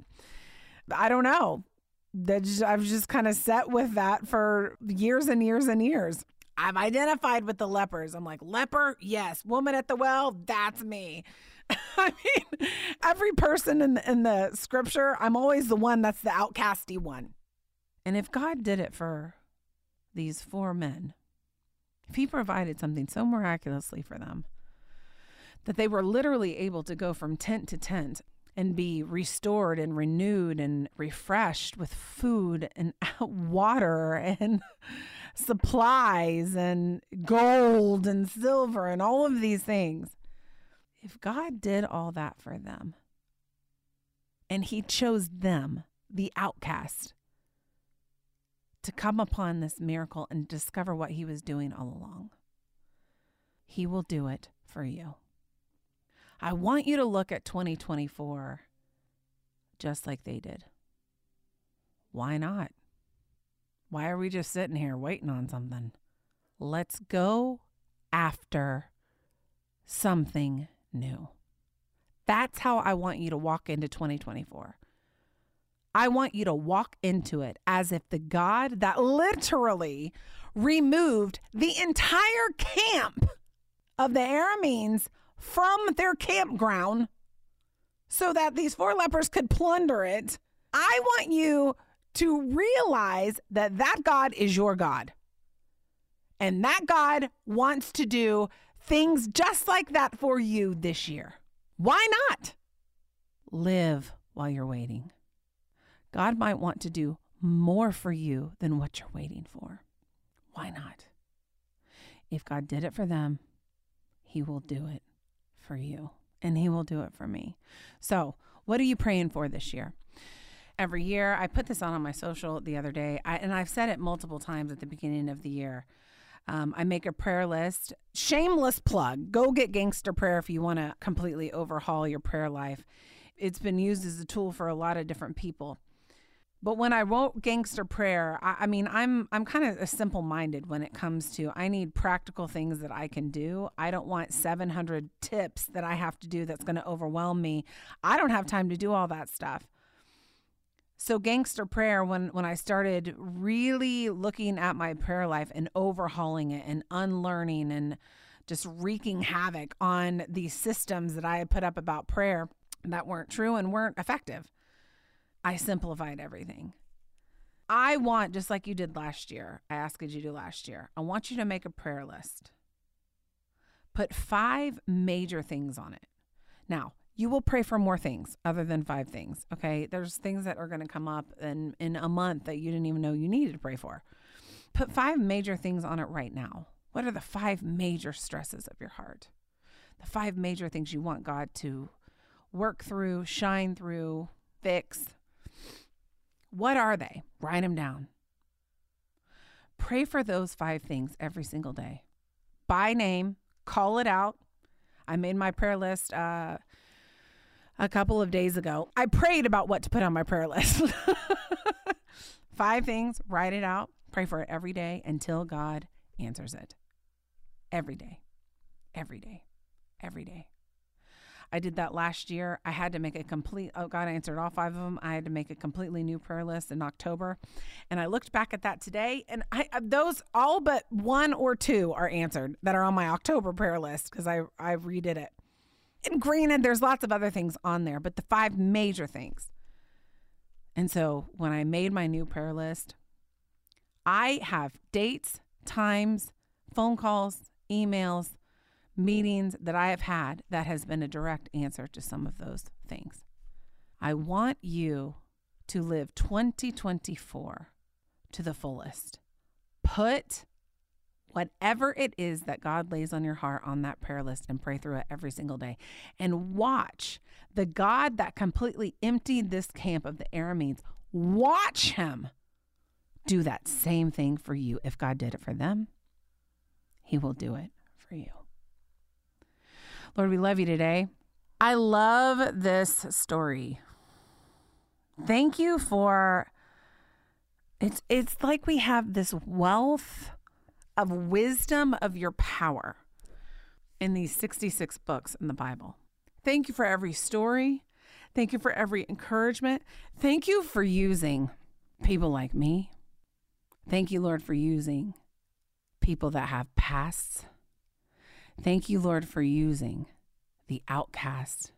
i don't know that i've just kind of set with that for years and years and years I've identified with the lepers. I'm like, leper, yes. Woman at the well, that's me. I mean, every person in the, in the scripture, I'm always the one that's the outcasty one. And if God did it for these four men, if He provided something so miraculously for them that they were literally able to go from tent to tent and be restored and renewed and refreshed with food and water and supplies and gold and silver and all of these things if God did all that for them and He chose them, the outcast, to come upon this miracle and discover what He was doing all along, He will do it for you. I want you to look at 2024 just like they did. Why not? Why are we just sitting here waiting on something? Let's go after something new. That's how I want you to walk into 2024. I want you to walk into it as if the God that literally removed the entire camp of the Arameans from their campground so that these four lepers could plunder it. I want you to realize that that God is your God. And that God wants to do things just like that for you this year. Why not? Live while you're waiting. God might want to do more for you than what you're waiting for. Why not? If God did it for them, He will do it for you and He will do it for me. So, what are you praying for this year? Every year, I put this on on my social the other day, I, and I've said it multiple times at the beginning of the year. Um, I make a prayer list. Shameless plug. Go get Gangster Prayer if you want to completely overhaul your prayer life. It's been used as a tool for a lot of different people. But when I wrote Gangster Prayer, I, I mean, I'm I'm kind of simple minded when it comes to I need practical things that I can do. I don't want 700 tips that I have to do that's going to overwhelm me. I don't have time to do all that stuff. So gangster prayer when when I started really looking at my prayer life and overhauling it and unlearning and just wreaking havoc on these systems that I had put up about prayer that weren't true and weren't effective. I simplified everything. I want just like you did last year. I asked you to do last year. I want you to make a prayer list. Put 5 major things on it. Now, you will pray for more things other than five things. Okay. There's things that are going to come up in, in a month that you didn't even know you needed to pray for. Put five major things on it right now. What are the five major stresses of your heart? The five major things you want God to work through, shine through, fix. What are they? Write them down. Pray for those five things every single day by name, call it out. I made my prayer list. Uh, a couple of days ago. I prayed about what to put on my prayer list. Five things, write it out, pray for it every day until God answers it. Every day, every day, every day. I did that last year. I had to make a complete, oh, God I answered all five of them. I had to make a completely new prayer list in October. And I looked back at that today, and I, those all but one or two are answered that are on my October prayer list because I, I redid it and granted, there's lots of other things on there, but the five major things. And so when I made my new prayer list, I have dates, times, phone calls, emails, meetings that I have had that has been a direct answer to some of those things. I want you to live 2024 to the fullest. Put whatever it is that God lays on your heart on that prayer list and pray through it every single day. And watch the God that completely emptied this camp of the Arameans, watch him do that same thing for you. If God did it for them, he will do it for you. Lord, we love you today. I love this story. Thank you for it's it's like we have this wealth of wisdom of your power in these 66 books in the Bible. Thank you for every story. Thank you for every encouragement. Thank you for using people like me. Thank you, Lord, for using people that have pasts. Thank you, Lord, for using the outcast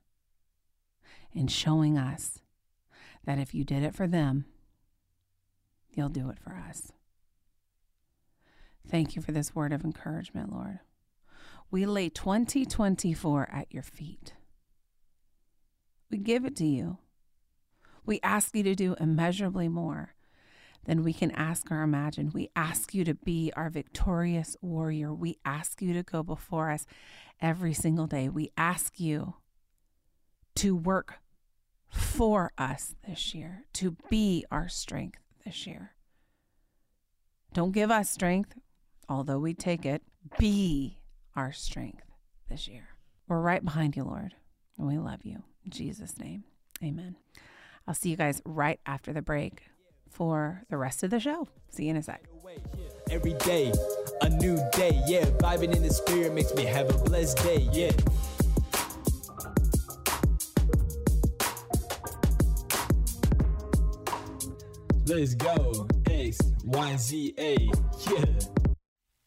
and showing us that if you did it for them, you'll do it for us. Thank you for this word of encouragement, Lord. We lay 2024 at your feet. We give it to you. We ask you to do immeasurably more than we can ask or imagine. We ask you to be our victorious warrior. We ask you to go before us every single day. We ask you to work for us this year, to be our strength this year. Don't give us strength although we take it, be our strength this year. We're right behind you, Lord, and we love you. In Jesus' name, amen. I'll see you guys right after the break for the rest of the show. See you in a sec. Every day, a new day, yeah. Vibing in the spirit makes me have a blessed day, yeah. Let's go. X, Y, Z, A, yeah.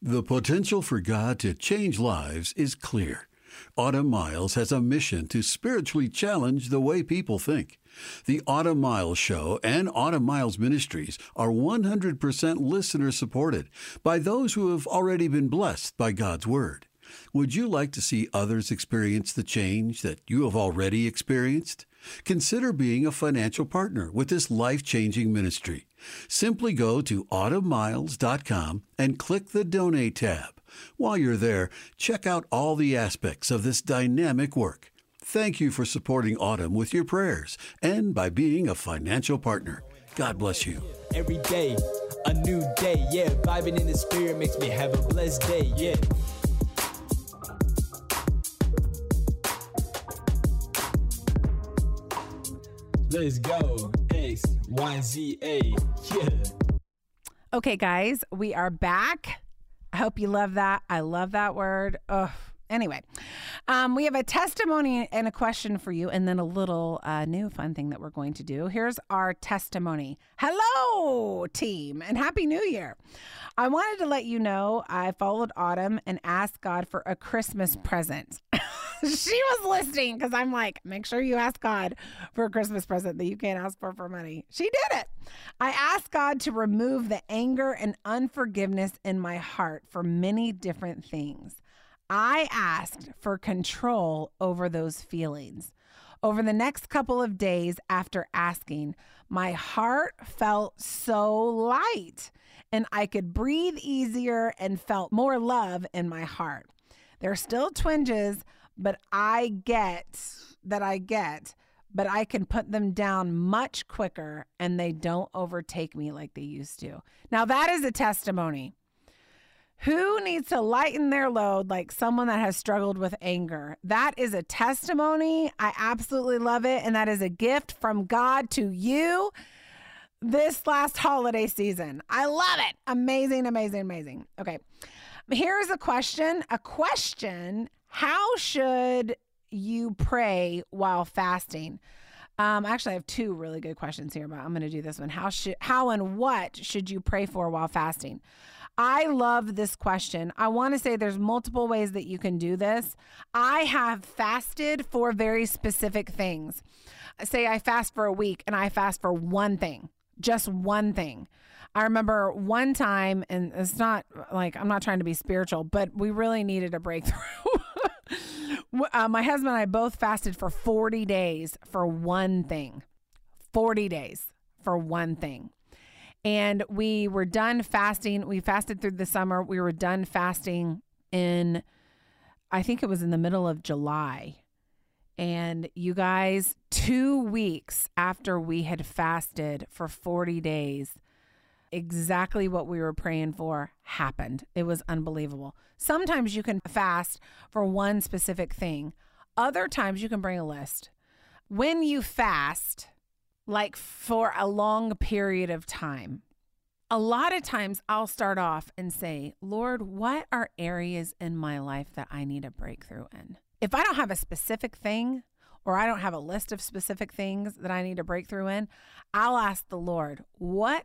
The potential for God to change lives is clear. Autumn Miles has a mission to spiritually challenge the way people think. The Autumn Miles Show and Autumn Miles Ministries are 100% listener supported by those who have already been blessed by God's Word. Would you like to see others experience the change that you have already experienced? Consider being a financial partner with this life changing ministry. Simply go to autumnmiles.com and click the Donate tab. While you're there, check out all the aspects of this dynamic work. Thank you for supporting Autumn with your prayers and by being a financial partner. God bless you. Every day, a new day, yeah. Vibing in the spirit makes me have a blessed day, yeah. Let's go. X, Y, Z, A. Yeah. Okay, guys, we are back. I hope you love that. I love that word. Ugh, Anyway, um, we have a testimony and a question for you, and then a little uh, new fun thing that we're going to do. Here's our testimony. Hello, team, and Happy New Year. I wanted to let you know I followed Autumn and asked God for a Christmas present. she was listening because I'm like, make sure you ask God for a Christmas present that you can't ask for for money. She did it. I asked God to remove the anger and unforgiveness in my heart for many different things. I asked for control over those feelings. Over the next couple of days after asking, my heart felt so light and I could breathe easier and felt more love in my heart. There are still twinges, but I get that I get, but I can put them down much quicker and they don't overtake me like they used to. Now, that is a testimony. Who needs to lighten their load like someone that has struggled with anger? That is a testimony. I absolutely love it. And that is a gift from God to you this last holiday season. I love it. Amazing, amazing, amazing. Okay. Here's a question. A question How should you pray while fasting? Um, actually, I have two really good questions here, but I'm going to do this one. How should, how and what should you pray for while fasting? I love this question. I want to say there's multiple ways that you can do this. I have fasted for very specific things. Say I fast for a week and I fast for one thing, just one thing. I remember one time, and it's not like I'm not trying to be spiritual, but we really needed a breakthrough. uh, my husband and I both fasted for 40 days for one thing. 40 days for one thing and we were done fasting. We fasted through the summer. We were done fasting in, I think it was in the middle of July. And you guys, two weeks after we had fasted for 40 days, exactly what we were praying for happened. It was unbelievable. Sometimes you can fast for one specific thing, other times you can bring a list. When you fast, like for a long period of time. A lot of times I'll start off and say, Lord, what are areas in my life that I need a breakthrough in? If I don't have a specific thing or I don't have a list of specific things that I need a breakthrough in, I'll ask the Lord, what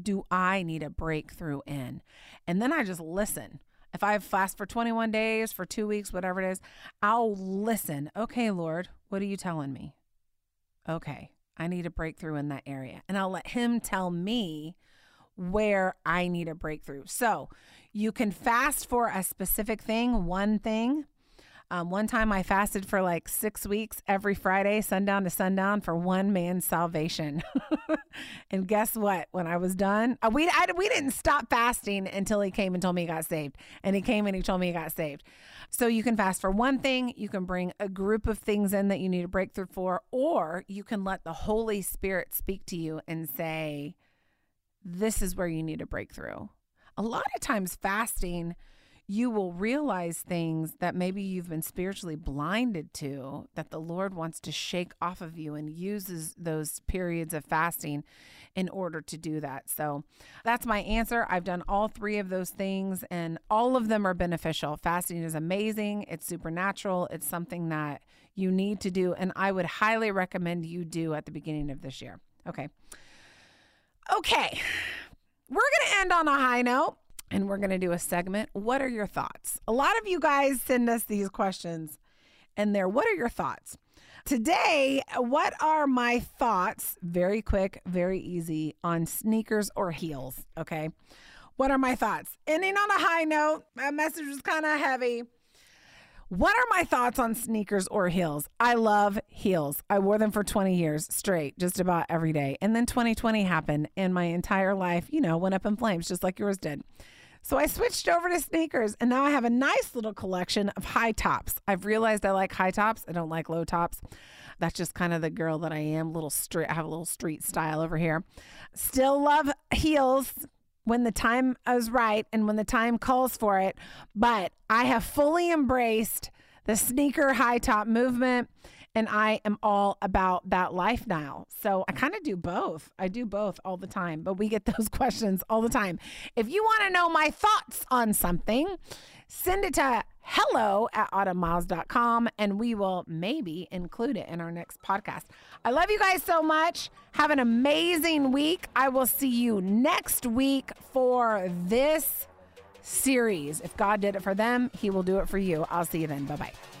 do I need a breakthrough in? And then I just listen. If I fast for 21 days, for two weeks, whatever it is, I'll listen. Okay, Lord, what are you telling me? Okay, I need a breakthrough in that area. And I'll let him tell me where I need a breakthrough. So you can fast for a specific thing, one thing, um, one time I fasted for like six weeks every Friday, sundown to sundown, for one man's salvation. and guess what? When I was done, uh, we I, we didn't stop fasting until he came and told me he got saved. And he came and he told me he got saved. So you can fast for one thing, you can bring a group of things in that you need a breakthrough for, or you can let the Holy Spirit speak to you and say, "This is where you need a breakthrough." A lot of times, fasting you will realize things that maybe you've been spiritually blinded to that the Lord wants to shake off of you and uses those periods of fasting in order to do that. So that's my answer. I've done all three of those things and all of them are beneficial. Fasting is amazing, it's supernatural, it's something that you need to do, and I would highly recommend you do at the beginning of this year. Okay. Okay. We're going to end on a high note and we're going to do a segment. What are your thoughts? A lot of you guys send us these questions, and they're what are your thoughts? Today, what are my thoughts? Very quick, very easy on sneakers or heels. Okay. What are my thoughts? Ending on a high note, my message was kind of heavy. What are my thoughts on sneakers or heels? I love heels. I wore them for 20 years straight, just about every day. And then 2020 happened, and my entire life, you know, went up in flames, just like yours did. So I switched over to sneakers and now I have a nice little collection of high tops. I've realized I like high tops. I don't like low tops. That's just kind of the girl that I am. Little street, I have a little street style over here. Still love heels when the time is right and when the time calls for it. But I have fully embraced the sneaker high top movement and I am all about that life now. So I kind of do both. I do both all the time, but we get those questions all the time. If you want to know my thoughts on something, send it to hello at autumnmiles.com and we will maybe include it in our next podcast. I love you guys so much. Have an amazing week. I will see you next week for this series. If God did it for them, He will do it for you. I'll see you then. Bye bye.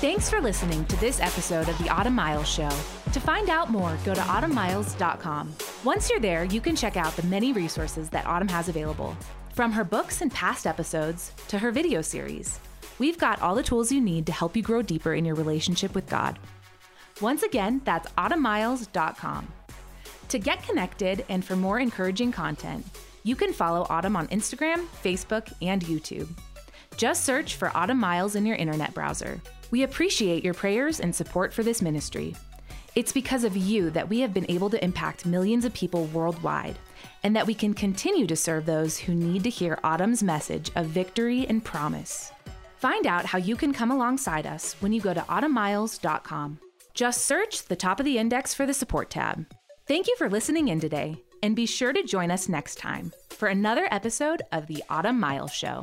Thanks for listening to this episode of the Autumn Miles Show. To find out more, go to autumnmiles.com. Once you're there, you can check out the many resources that Autumn has available. From her books and past episodes to her video series, we've got all the tools you need to help you grow deeper in your relationship with God. Once again, that's autumnmiles.com. To get connected and for more encouraging content, you can follow Autumn on Instagram, Facebook, and YouTube. Just search for Autumn Miles in your internet browser. We appreciate your prayers and support for this ministry. It's because of you that we have been able to impact millions of people worldwide, and that we can continue to serve those who need to hear Autumn's message of victory and promise. Find out how you can come alongside us when you go to autumnmiles.com. Just search the top of the index for the support tab. Thank you for listening in today, and be sure to join us next time for another episode of the Autumn Miles Show.